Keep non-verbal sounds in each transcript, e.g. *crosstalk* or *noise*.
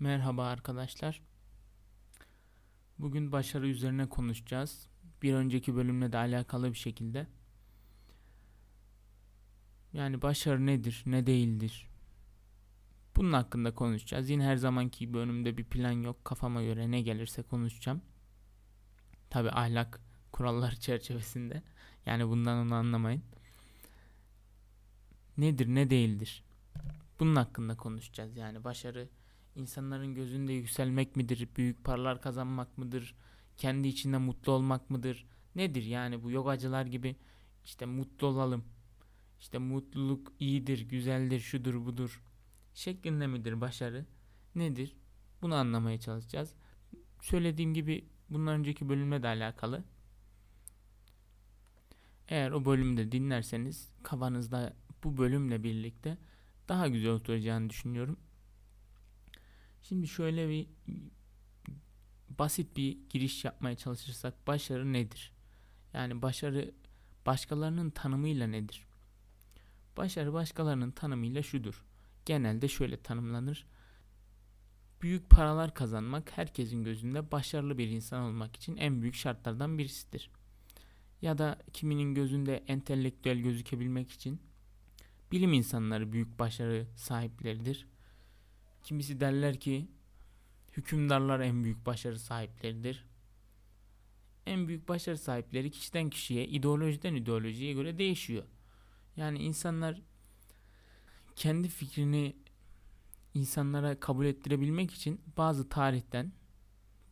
Merhaba arkadaşlar. Bugün başarı üzerine konuşacağız. Bir önceki bölümle de alakalı bir şekilde. Yani başarı nedir, ne değildir? Bunun hakkında konuşacağız. Yine her zamanki gibi önümde bir plan yok. Kafama göre ne gelirse konuşacağım. Tabi ahlak kuralları *laughs* çerçevesinde. Yani bundan onu anlamayın. Nedir, ne değildir? Bunun hakkında konuşacağız. Yani başarı insanların gözünde yükselmek midir? Büyük paralar kazanmak mıdır? Kendi içinde mutlu olmak mıdır? Nedir yani bu yogacılar gibi işte mutlu olalım. İşte mutluluk iyidir, güzeldir, şudur budur. Şeklinde midir başarı? Nedir? Bunu anlamaya çalışacağız. Söylediğim gibi bundan önceki bölümle de alakalı. Eğer o bölümde dinlerseniz kafanızda bu bölümle birlikte daha güzel oturacağını düşünüyorum. Şimdi şöyle bir basit bir giriş yapmaya çalışırsak başarı nedir? Yani başarı başkalarının tanımıyla nedir? Başarı başkalarının tanımıyla şudur. Genelde şöyle tanımlanır. Büyük paralar kazanmak herkesin gözünde başarılı bir insan olmak için en büyük şartlardan birisidir. Ya da kiminin gözünde entelektüel gözükebilmek için bilim insanları büyük başarı sahipleridir. Kimisi derler ki hükümdarlar en büyük başarı sahipleridir. En büyük başarı sahipleri kişiden kişiye, ideolojiden ideolojiye göre değişiyor. Yani insanlar kendi fikrini insanlara kabul ettirebilmek için bazı tarihten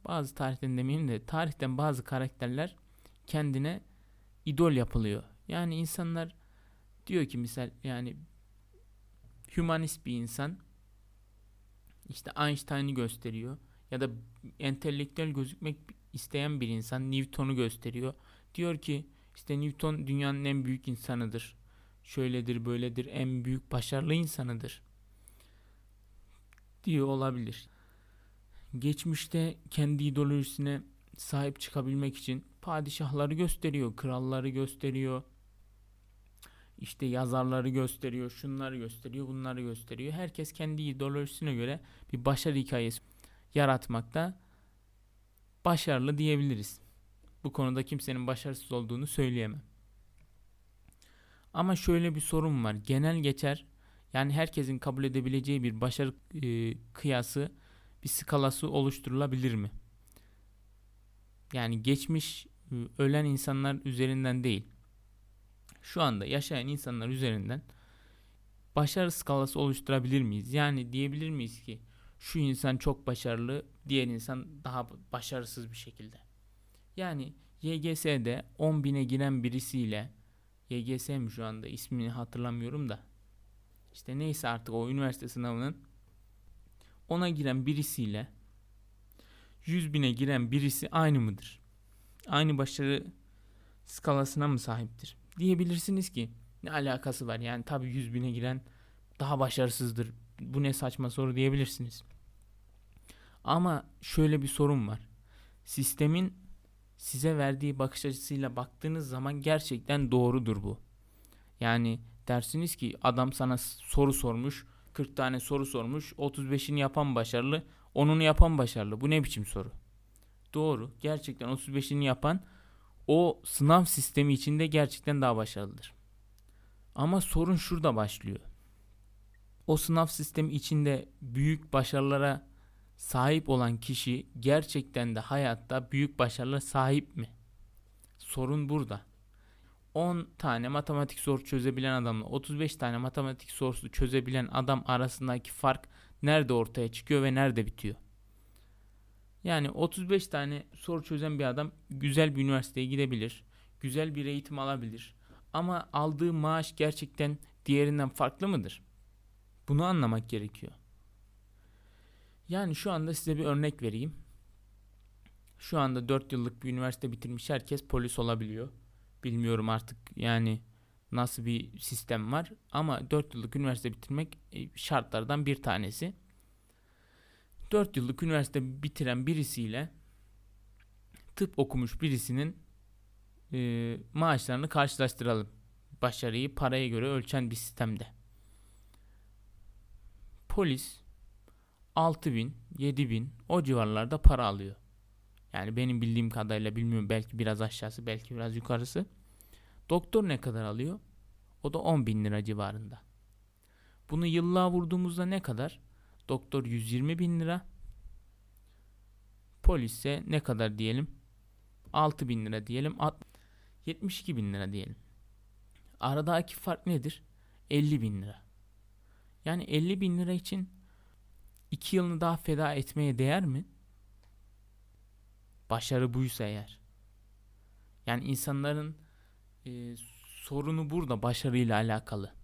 bazı tarihten demeyeyim de tarihten bazı karakterler kendine idol yapılıyor. Yani insanlar diyor ki misal yani humanist bir insan işte Einstein'ı gösteriyor ya da entelektüel gözükmek isteyen bir insan Newton'u gösteriyor. Diyor ki işte Newton dünyanın en büyük insanıdır. Şöyledir, böyledir, en büyük başarılı insanıdır. diyor olabilir. Geçmişte kendi ideolojisine sahip çıkabilmek için padişahları gösteriyor, kralları gösteriyor, işte yazarları gösteriyor, şunları gösteriyor, bunları gösteriyor. Herkes kendi ideolojisine göre bir başarı hikayesi yaratmakta başarılı diyebiliriz. Bu konuda kimsenin başarısız olduğunu söyleyemem. Ama şöyle bir sorun var. Genel geçer yani herkesin kabul edebileceği bir başarı e, kıyası bir skalası oluşturulabilir mi? Yani geçmiş ölen insanlar üzerinden değil şu anda yaşayan insanlar üzerinden başarı skalası oluşturabilir miyiz? Yani diyebilir miyiz ki şu insan çok başarılı, diğer insan daha başarısız bir şekilde. Yani YGS'de 10 bine giren birisiyle YGS mi şu anda ismini hatırlamıyorum da işte neyse artık o üniversite sınavının ona giren birisiyle 100 bine giren birisi aynı mıdır? Aynı başarı skalasına mı sahiptir? Diyebilirsiniz ki ne alakası var yani tabi 100 bine giren daha başarısızdır bu ne saçma soru diyebilirsiniz. Ama şöyle bir sorun var. Sistemin size verdiği bakış açısıyla baktığınız zaman gerçekten doğrudur bu. Yani dersiniz ki adam sana soru sormuş, 40 tane soru sormuş, 35'ini yapan başarılı, 10'unu yapan başarılı. Bu ne biçim soru? Doğru. Gerçekten 35'ini yapan o sınav sistemi içinde gerçekten daha başarılıdır. Ama sorun şurada başlıyor. O sınav sistemi içinde büyük başarılara sahip olan kişi gerçekten de hayatta büyük başarılara sahip mi? Sorun burada. 10 tane matematik soru çözebilen adamla 35 tane matematik sorusu çözebilen adam arasındaki fark nerede ortaya çıkıyor ve nerede bitiyor? Yani 35 tane soru çözen bir adam güzel bir üniversiteye gidebilir. Güzel bir eğitim alabilir. Ama aldığı maaş gerçekten diğerinden farklı mıdır? Bunu anlamak gerekiyor. Yani şu anda size bir örnek vereyim. Şu anda 4 yıllık bir üniversite bitirmiş herkes polis olabiliyor. Bilmiyorum artık yani nasıl bir sistem var ama 4 yıllık üniversite bitirmek e, şartlardan bir tanesi. 4 yıllık üniversite bitiren birisiyle tıp okumuş birisinin e, maaşlarını karşılaştıralım. Başarıyı paraya göre ölçen bir sistemde. Polis 6 bin, 7 bin o civarlarda para alıyor. Yani benim bildiğim kadarıyla bilmiyorum belki biraz aşağısı belki biraz yukarısı. Doktor ne kadar alıyor? O da 10 bin lira civarında. Bunu yıllığa vurduğumuzda ne kadar? Doktor 120 bin lira. Polisse ne kadar diyelim? 6 bin lira diyelim. 72 bin lira diyelim. Aradaki fark nedir? 50 bin lira. Yani 50 bin lira için 2 yılını daha feda etmeye değer mi? Başarı buysa eğer. Yani insanların e, sorunu burada başarıyla alakalı.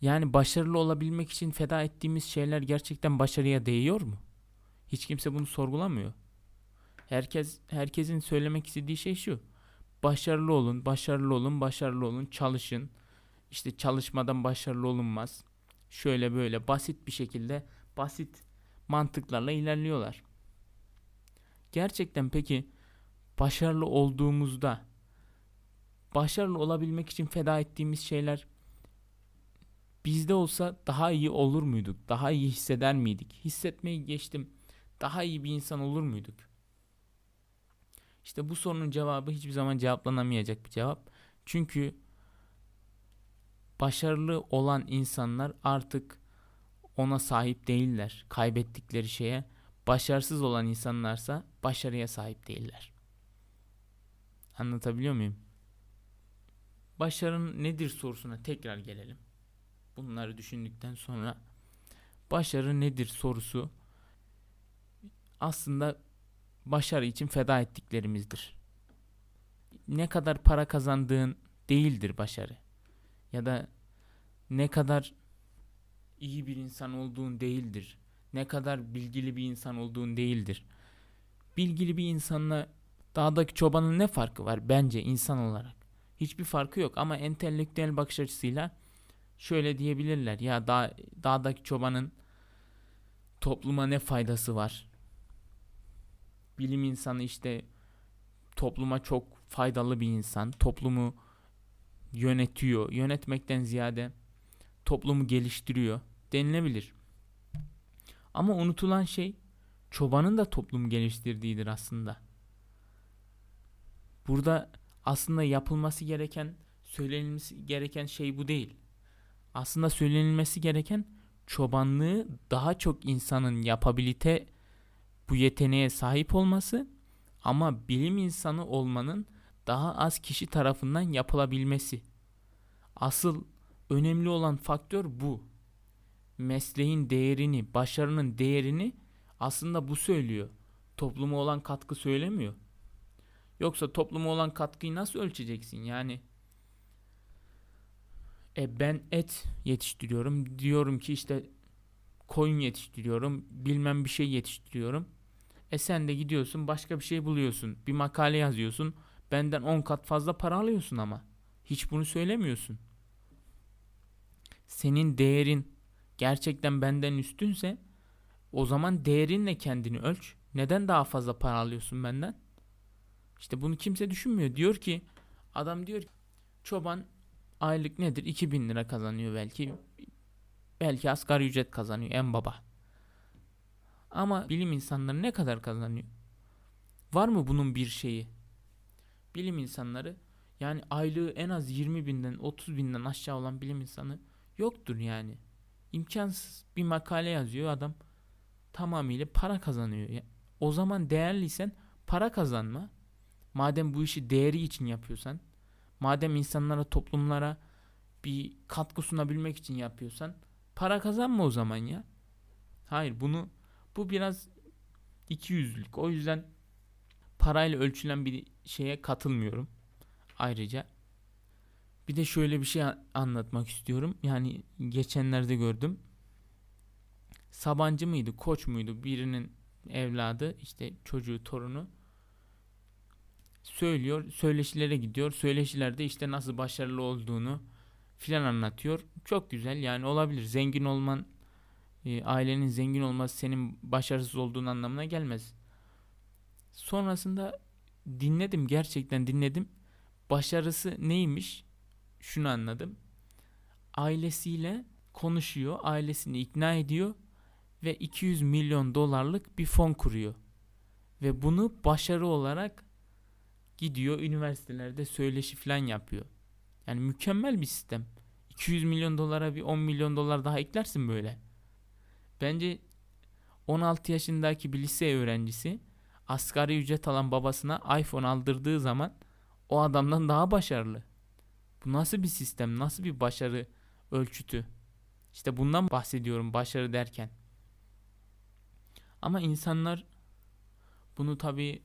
Yani başarılı olabilmek için feda ettiğimiz şeyler gerçekten başarıya değiyor mu? Hiç kimse bunu sorgulamıyor. Herkes herkesin söylemek istediği şey şu. Başarılı olun, başarılı olun, başarılı olun, çalışın. İşte çalışmadan başarılı olunmaz. Şöyle böyle basit bir şekilde basit mantıklarla ilerliyorlar. Gerçekten peki başarılı olduğumuzda başarılı olabilmek için feda ettiğimiz şeyler bizde olsa daha iyi olur muyduk? Daha iyi hisseder miydik? Hissetmeyi geçtim. Daha iyi bir insan olur muyduk? İşte bu sorunun cevabı hiçbir zaman cevaplanamayacak bir cevap. Çünkü başarılı olan insanlar artık ona sahip değiller. Kaybettikleri şeye. Başarısız olan insanlarsa başarıya sahip değiller. Anlatabiliyor muyum? Başarın nedir sorusuna tekrar gelelim. Bunları düşündükten sonra başarı nedir sorusu aslında başarı için feda ettiklerimizdir. Ne kadar para kazandığın değildir başarı. Ya da ne kadar iyi bir insan olduğun değildir. Ne kadar bilgili bir insan olduğun değildir. Bilgili bir insanla dağdaki çobanın ne farkı var bence insan olarak? Hiçbir farkı yok ama entelektüel bakış açısıyla şöyle diyebilirler. Ya dağ, dağdaki çobanın topluma ne faydası var? Bilim insanı işte topluma çok faydalı bir insan. Toplumu yönetiyor. Yönetmekten ziyade toplumu geliştiriyor denilebilir. Ama unutulan şey çobanın da toplumu geliştirdiğidir aslında. Burada aslında yapılması gereken, söylenilmesi gereken şey bu değil. Aslında söylenilmesi gereken çobanlığı daha çok insanın yapabilite bu yeteneğe sahip olması ama bilim insanı olmanın daha az kişi tarafından yapılabilmesi. Asıl önemli olan faktör bu. Mesleğin değerini, başarının değerini aslında bu söylüyor. Topluma olan katkı söylemiyor. Yoksa topluma olan katkıyı nasıl ölçeceksin? Yani e ben et yetiştiriyorum. Diyorum ki işte koyun yetiştiriyorum. Bilmem bir şey yetiştiriyorum. E sen de gidiyorsun başka bir şey buluyorsun. Bir makale yazıyorsun. Benden 10 kat fazla para alıyorsun ama. Hiç bunu söylemiyorsun. Senin değerin gerçekten benden üstünse o zaman değerinle kendini ölç. Neden daha fazla para alıyorsun benden? İşte bunu kimse düşünmüyor. Diyor ki adam diyor ki çoban aylık nedir? 2000 lira kazanıyor belki. Belki asgari ücret kazanıyor en baba. Ama bilim insanları ne kadar kazanıyor? Var mı bunun bir şeyi? Bilim insanları yani aylığı en az 20 binden 30 binden aşağı olan bilim insanı yoktur yani. İmkansız bir makale yazıyor adam tamamıyla para kazanıyor. o zaman değerliysen para kazanma. Madem bu işi değeri için yapıyorsan, madem insanlara, toplumlara bir katkı sunabilmek için yapıyorsan para kazanma o zaman ya. Hayır bunu bu biraz iki yüzlük. O yüzden parayla ölçülen bir şeye katılmıyorum. Ayrıca bir de şöyle bir şey anlatmak istiyorum. Yani geçenlerde gördüm. Sabancı mıydı, koç muydu birinin evladı, işte çocuğu, torunu söylüyor. Söyleşilere gidiyor. Söyleşilerde işte nasıl başarılı olduğunu filan anlatıyor. Çok güzel yani olabilir. Zengin olman e, ailenin zengin olması senin başarısız olduğun anlamına gelmez. Sonrasında dinledim gerçekten dinledim. Başarısı neymiş? Şunu anladım. Ailesiyle konuşuyor, ailesini ikna ediyor ve 200 milyon dolarlık bir fon kuruyor. Ve bunu başarı olarak gidiyor üniversitelerde söyleşi falan yapıyor. Yani mükemmel bir sistem. 200 milyon dolara bir 10 milyon dolar daha eklersin böyle. Bence 16 yaşındaki bir lise öğrencisi asgari ücret alan babasına iPhone aldırdığı zaman o adamdan daha başarılı. Bu nasıl bir sistem? Nasıl bir başarı ölçütü? İşte bundan bahsediyorum başarı derken. Ama insanlar bunu tabi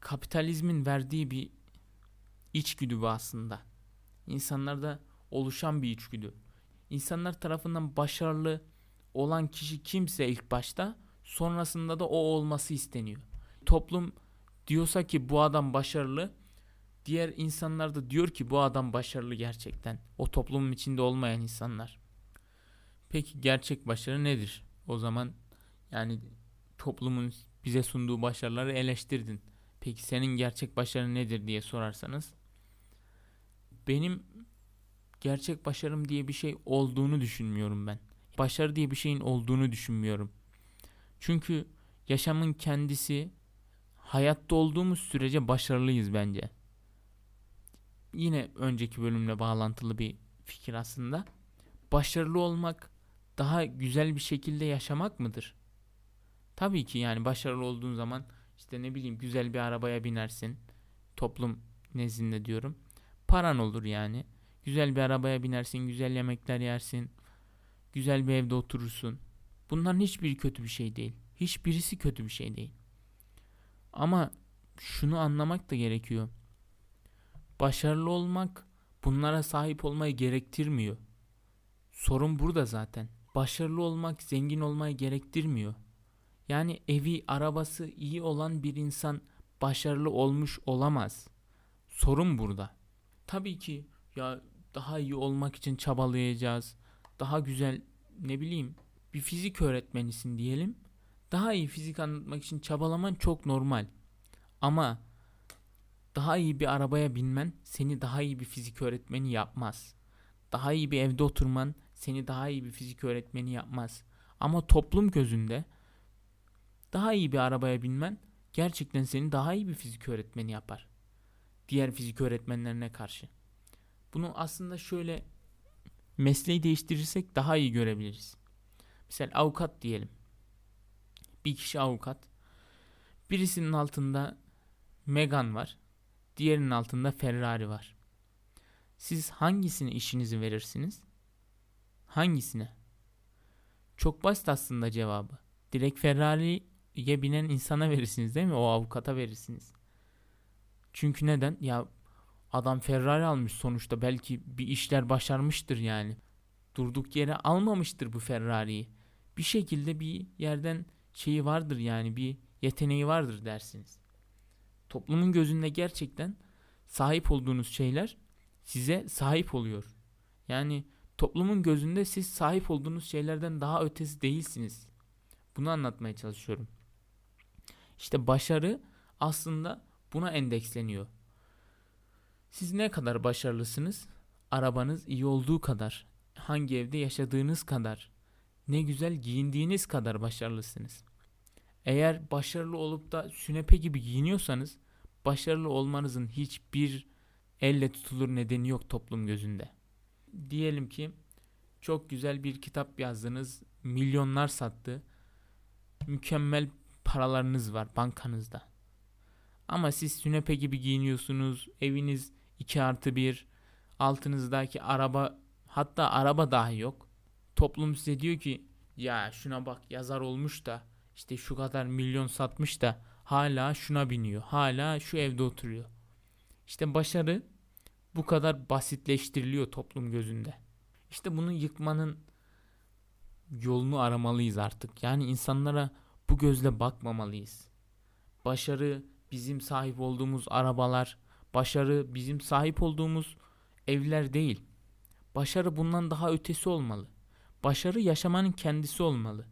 kapitalizmin verdiği bir içgüdü bu aslında. İnsanlarda oluşan bir içgüdü. İnsanlar tarafından başarılı olan kişi kimse ilk başta sonrasında da o olması isteniyor. Toplum diyorsa ki bu adam başarılı diğer insanlar da diyor ki bu adam başarılı gerçekten. O toplumun içinde olmayan insanlar. Peki gerçek başarı nedir? O zaman yani toplumun bize sunduğu başarıları eleştirdin. Peki senin gerçek başarın nedir diye sorarsanız benim gerçek başarım diye bir şey olduğunu düşünmüyorum ben. Başarı diye bir şeyin olduğunu düşünmüyorum. Çünkü yaşamın kendisi hayatta olduğumuz sürece başarılıyız bence. Yine önceki bölümle bağlantılı bir fikir aslında. Başarılı olmak daha güzel bir şekilde yaşamak mıdır? Tabii ki yani başarılı olduğun zaman işte ne bileyim güzel bir arabaya binersin. Toplum nezdinde diyorum. Paran olur yani. Güzel bir arabaya binersin, güzel yemekler yersin. Güzel bir evde oturursun. Bunların hiçbiri kötü bir şey değil. Hiçbirisi kötü bir şey değil. Ama şunu anlamak da gerekiyor. Başarılı olmak bunlara sahip olmayı gerektirmiyor. Sorun burada zaten. Başarılı olmak zengin olmayı gerektirmiyor. Yani evi, arabası iyi olan bir insan başarılı olmuş olamaz. Sorun burada. Tabii ki ya daha iyi olmak için çabalayacağız. Daha güzel ne bileyim bir fizik öğretmenisin diyelim. Daha iyi fizik anlatmak için çabalaman çok normal. Ama daha iyi bir arabaya binmen seni daha iyi bir fizik öğretmeni yapmaz. Daha iyi bir evde oturman seni daha iyi bir fizik öğretmeni yapmaz. Ama toplum gözünde daha iyi bir arabaya binmen gerçekten seni daha iyi bir fizik öğretmeni yapar. Diğer fizik öğretmenlerine karşı. Bunu aslında şöyle mesleği değiştirirsek daha iyi görebiliriz. Mesela avukat diyelim. Bir kişi avukat. Birisinin altında Megan var. Diğerinin altında Ferrari var. Siz hangisine işinizi verirsiniz? Hangisine? Çok basit aslında cevabı. Direkt Ferrari'ye binen insana verirsiniz değil mi? O avukata verirsiniz. Çünkü neden? Ya adam Ferrari almış sonuçta. Belki bir işler başarmıştır yani. Durduk yere almamıştır bu Ferrari'yi. Bir şekilde bir yerden şeyi vardır yani bir yeteneği vardır dersiniz. Toplumun gözünde gerçekten sahip olduğunuz şeyler size sahip oluyor. Yani toplumun gözünde siz sahip olduğunuz şeylerden daha ötesi değilsiniz. Bunu anlatmaya çalışıyorum. İşte başarı aslında buna endeksleniyor. Siz ne kadar başarılısınız? Arabanız iyi olduğu kadar, hangi evde yaşadığınız kadar, ne güzel giyindiğiniz kadar başarılısınız. Eğer başarılı olup da sünepe gibi giyiniyorsanız başarılı olmanızın hiçbir elle tutulur nedeni yok toplum gözünde. Diyelim ki çok güzel bir kitap yazdınız, milyonlar sattı. Mükemmel paralarınız var bankanızda. Ama siz sünepe gibi giyiniyorsunuz. Eviniz 2 artı 1. Altınızdaki araba hatta araba dahi yok. Toplum size diyor ki ya şuna bak yazar olmuş da işte şu kadar milyon satmış da hala şuna biniyor. Hala şu evde oturuyor. İşte başarı bu kadar basitleştiriliyor toplum gözünde. İşte bunu yıkmanın yolunu aramalıyız artık. Yani insanlara bu gözle bakmamalıyız. Başarı bizim sahip olduğumuz arabalar, başarı bizim sahip olduğumuz evler değil. Başarı bundan daha ötesi olmalı. Başarı yaşamanın kendisi olmalı.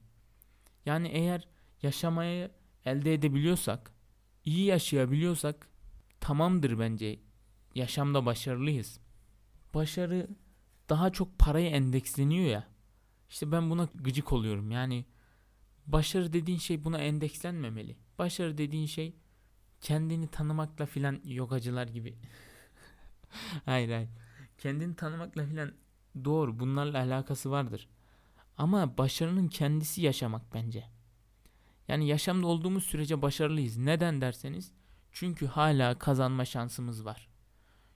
Yani eğer yaşamayı elde edebiliyorsak, iyi yaşayabiliyorsak tamamdır bence. Yaşamda başarılıyız. Başarı daha çok paraya endeksleniyor ya. İşte ben buna gıcık oluyorum. Yani Başarı dediğin şey buna endekslenmemeli. Başarı dediğin şey kendini tanımakla filan yogacılar gibi. *laughs* hayır hayır. Kendini tanımakla filan doğru bunlarla alakası vardır. Ama başarının kendisi yaşamak bence. Yani yaşamda olduğumuz sürece başarılıyız. Neden derseniz çünkü hala kazanma şansımız var.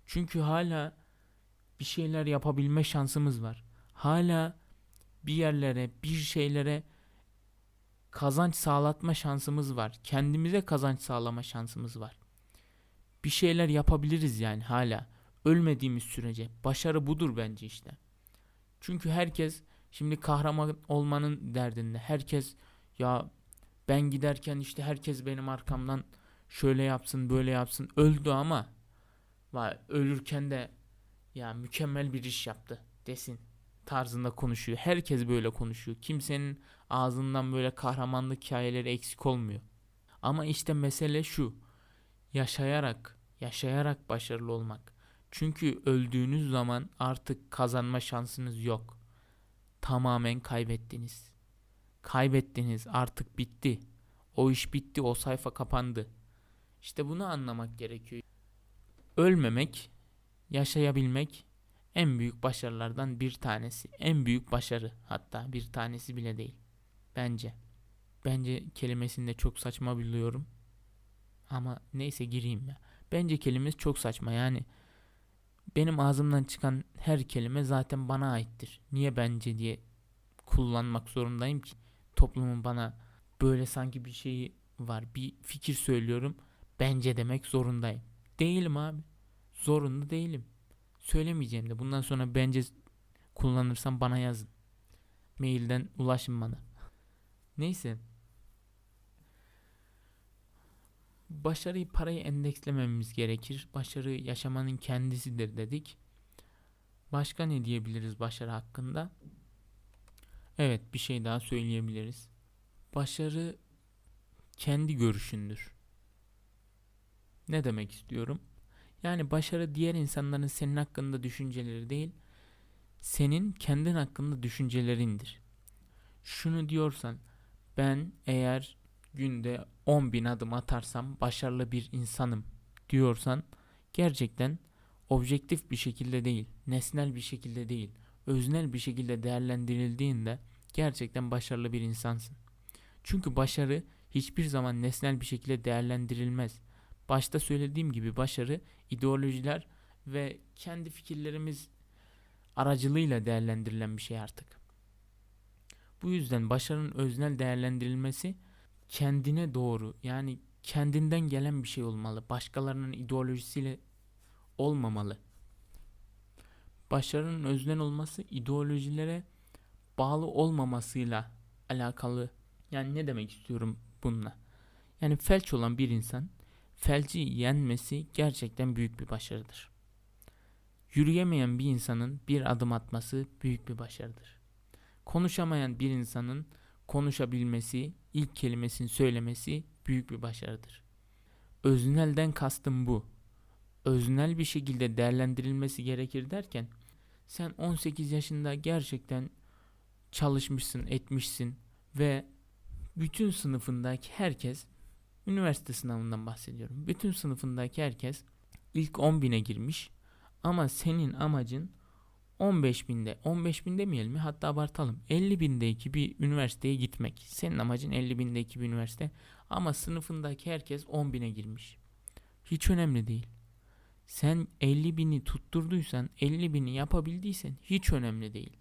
Çünkü hala bir şeyler yapabilme şansımız var. Hala bir yerlere, bir şeylere kazanç sağlatma şansımız var. Kendimize kazanç sağlama şansımız var. Bir şeyler yapabiliriz yani hala. Ölmediğimiz sürece. Başarı budur bence işte. Çünkü herkes şimdi kahraman olmanın derdinde. Herkes ya ben giderken işte herkes benim arkamdan şöyle yapsın böyle yapsın. Öldü ama vay, ölürken de ya mükemmel bir iş yaptı desin tarzında konuşuyor. Herkes böyle konuşuyor. Kimsenin ağzından böyle kahramanlık hikayeleri eksik olmuyor. Ama işte mesele şu. Yaşayarak, yaşayarak başarılı olmak. Çünkü öldüğünüz zaman artık kazanma şansınız yok. Tamamen kaybettiniz. Kaybettiniz, artık bitti. O iş bitti, o sayfa kapandı. İşte bunu anlamak gerekiyor. Ölmemek, yaşayabilmek en büyük başarılardan bir tanesi. En büyük başarı hatta bir tanesi bile değil. Bence. Bence kelimesini de çok saçma biliyorum. Ama neyse gireyim ya. Bence kelimesi çok saçma yani. Benim ağzımdan çıkan her kelime zaten bana aittir. Niye bence diye kullanmak zorundayım ki? Toplumun bana böyle sanki bir şeyi var. Bir fikir söylüyorum. Bence demek zorundayım. Değilim abi. Zorunda değilim. Söylemeyeceğim de. Bundan sonra bence kullanırsam bana yazın. Mailden ulaşın bana. Neyse. Başarıyı parayı endekslememiz gerekir. Başarı yaşamanın kendisidir dedik. Başka ne diyebiliriz başarı hakkında? Evet bir şey daha söyleyebiliriz. Başarı kendi görüşündür. Ne demek istiyorum? Yani başarı diğer insanların senin hakkında düşünceleri değil, senin kendin hakkında düşüncelerindir. Şunu diyorsan, ben eğer günde 10 bin adım atarsam başarılı bir insanım diyorsan, gerçekten objektif bir şekilde değil, nesnel bir şekilde değil, öznel bir şekilde değerlendirildiğinde gerçekten başarılı bir insansın. Çünkü başarı hiçbir zaman nesnel bir şekilde değerlendirilmez. Başta söylediğim gibi başarı ideolojiler ve kendi fikirlerimiz aracılığıyla değerlendirilen bir şey artık. Bu yüzden başarının öznel değerlendirilmesi kendine doğru yani kendinden gelen bir şey olmalı. Başkalarının ideolojisiyle olmamalı. Başarının öznel olması ideolojilere bağlı olmamasıyla alakalı. Yani ne demek istiyorum bununla? Yani felç olan bir insan felci yenmesi gerçekten büyük bir başarıdır. Yürüyemeyen bir insanın bir adım atması büyük bir başarıdır. Konuşamayan bir insanın konuşabilmesi, ilk kelimesini söylemesi büyük bir başarıdır. Öznelden kastım bu. Öznel bir şekilde değerlendirilmesi gerekir derken sen 18 yaşında gerçekten çalışmışsın, etmişsin ve bütün sınıfındaki herkes Üniversite sınavından bahsediyorum. Bütün sınıfındaki herkes ilk 10 bine girmiş. Ama senin amacın 15 binde, 15 bin demeyelim mi? Hatta abartalım. 50 bindeki bir üniversiteye gitmek. Senin amacın 50 bindeki bir üniversite. Ama sınıfındaki herkes 10 bine girmiş. Hiç önemli değil. Sen 50 bini tutturduysan, 50 bini yapabildiysen hiç önemli değil.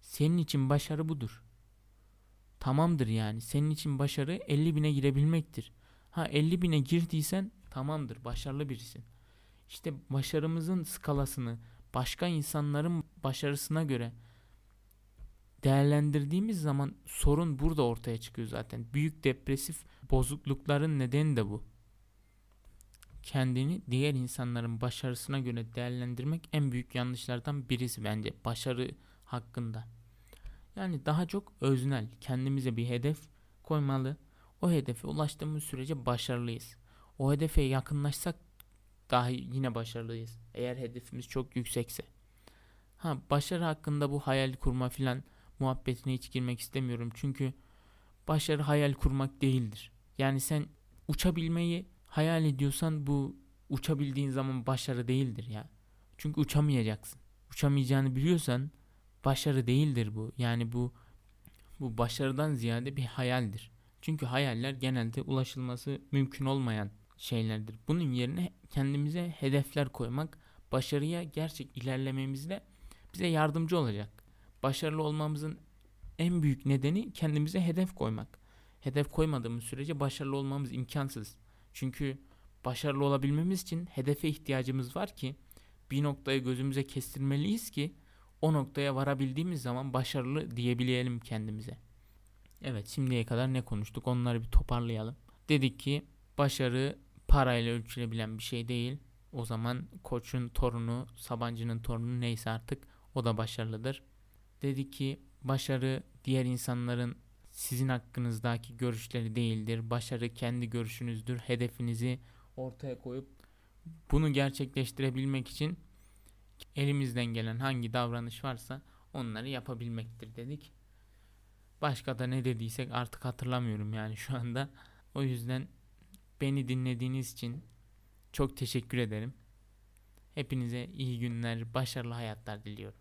Senin için başarı budur tamamdır yani. Senin için başarı 50 bine girebilmektir. Ha 50 bine girdiysen tamamdır başarılı birisin. İşte başarımızın skalasını başka insanların başarısına göre değerlendirdiğimiz zaman sorun burada ortaya çıkıyor zaten. Büyük depresif bozuklukların nedeni de bu. Kendini diğer insanların başarısına göre değerlendirmek en büyük yanlışlardan birisi bence başarı hakkında. Yani daha çok öznel. Kendimize bir hedef koymalı. O hedefe ulaştığımız sürece başarılıyız. O hedefe yakınlaşsak dahi yine başarılıyız. Eğer hedefimiz çok yüksekse. Ha başarı hakkında bu hayal kurma filan muhabbetine hiç girmek istemiyorum. Çünkü başarı hayal kurmak değildir. Yani sen uçabilmeyi hayal ediyorsan bu uçabildiğin zaman başarı değildir ya. Çünkü uçamayacaksın. Uçamayacağını biliyorsan başarı değildir bu. Yani bu bu başarıdan ziyade bir hayaldir. Çünkü hayaller genelde ulaşılması mümkün olmayan şeylerdir. Bunun yerine kendimize hedefler koymak başarıya gerçek ilerlememizde bize yardımcı olacak. Başarılı olmamızın en büyük nedeni kendimize hedef koymak. Hedef koymadığımız sürece başarılı olmamız imkansız. Çünkü başarılı olabilmemiz için hedefe ihtiyacımız var ki bir noktaya gözümüze kestirmeliyiz ki o noktaya varabildiğimiz zaman başarılı diyebilelim kendimize. Evet şimdiye kadar ne konuştuk onları bir toparlayalım. Dedik ki başarı parayla ölçülebilen bir şey değil. O zaman koçun torunu, Sabancı'nın torunu neyse artık o da başarılıdır. Dedik ki başarı diğer insanların sizin hakkınızdaki görüşleri değildir. Başarı kendi görüşünüzdür. Hedefinizi ortaya koyup bunu gerçekleştirebilmek için elimizden gelen hangi davranış varsa onları yapabilmektir dedik. Başka da ne dediysek artık hatırlamıyorum yani şu anda. O yüzden beni dinlediğiniz için çok teşekkür ederim. Hepinize iyi günler, başarılı hayatlar diliyorum.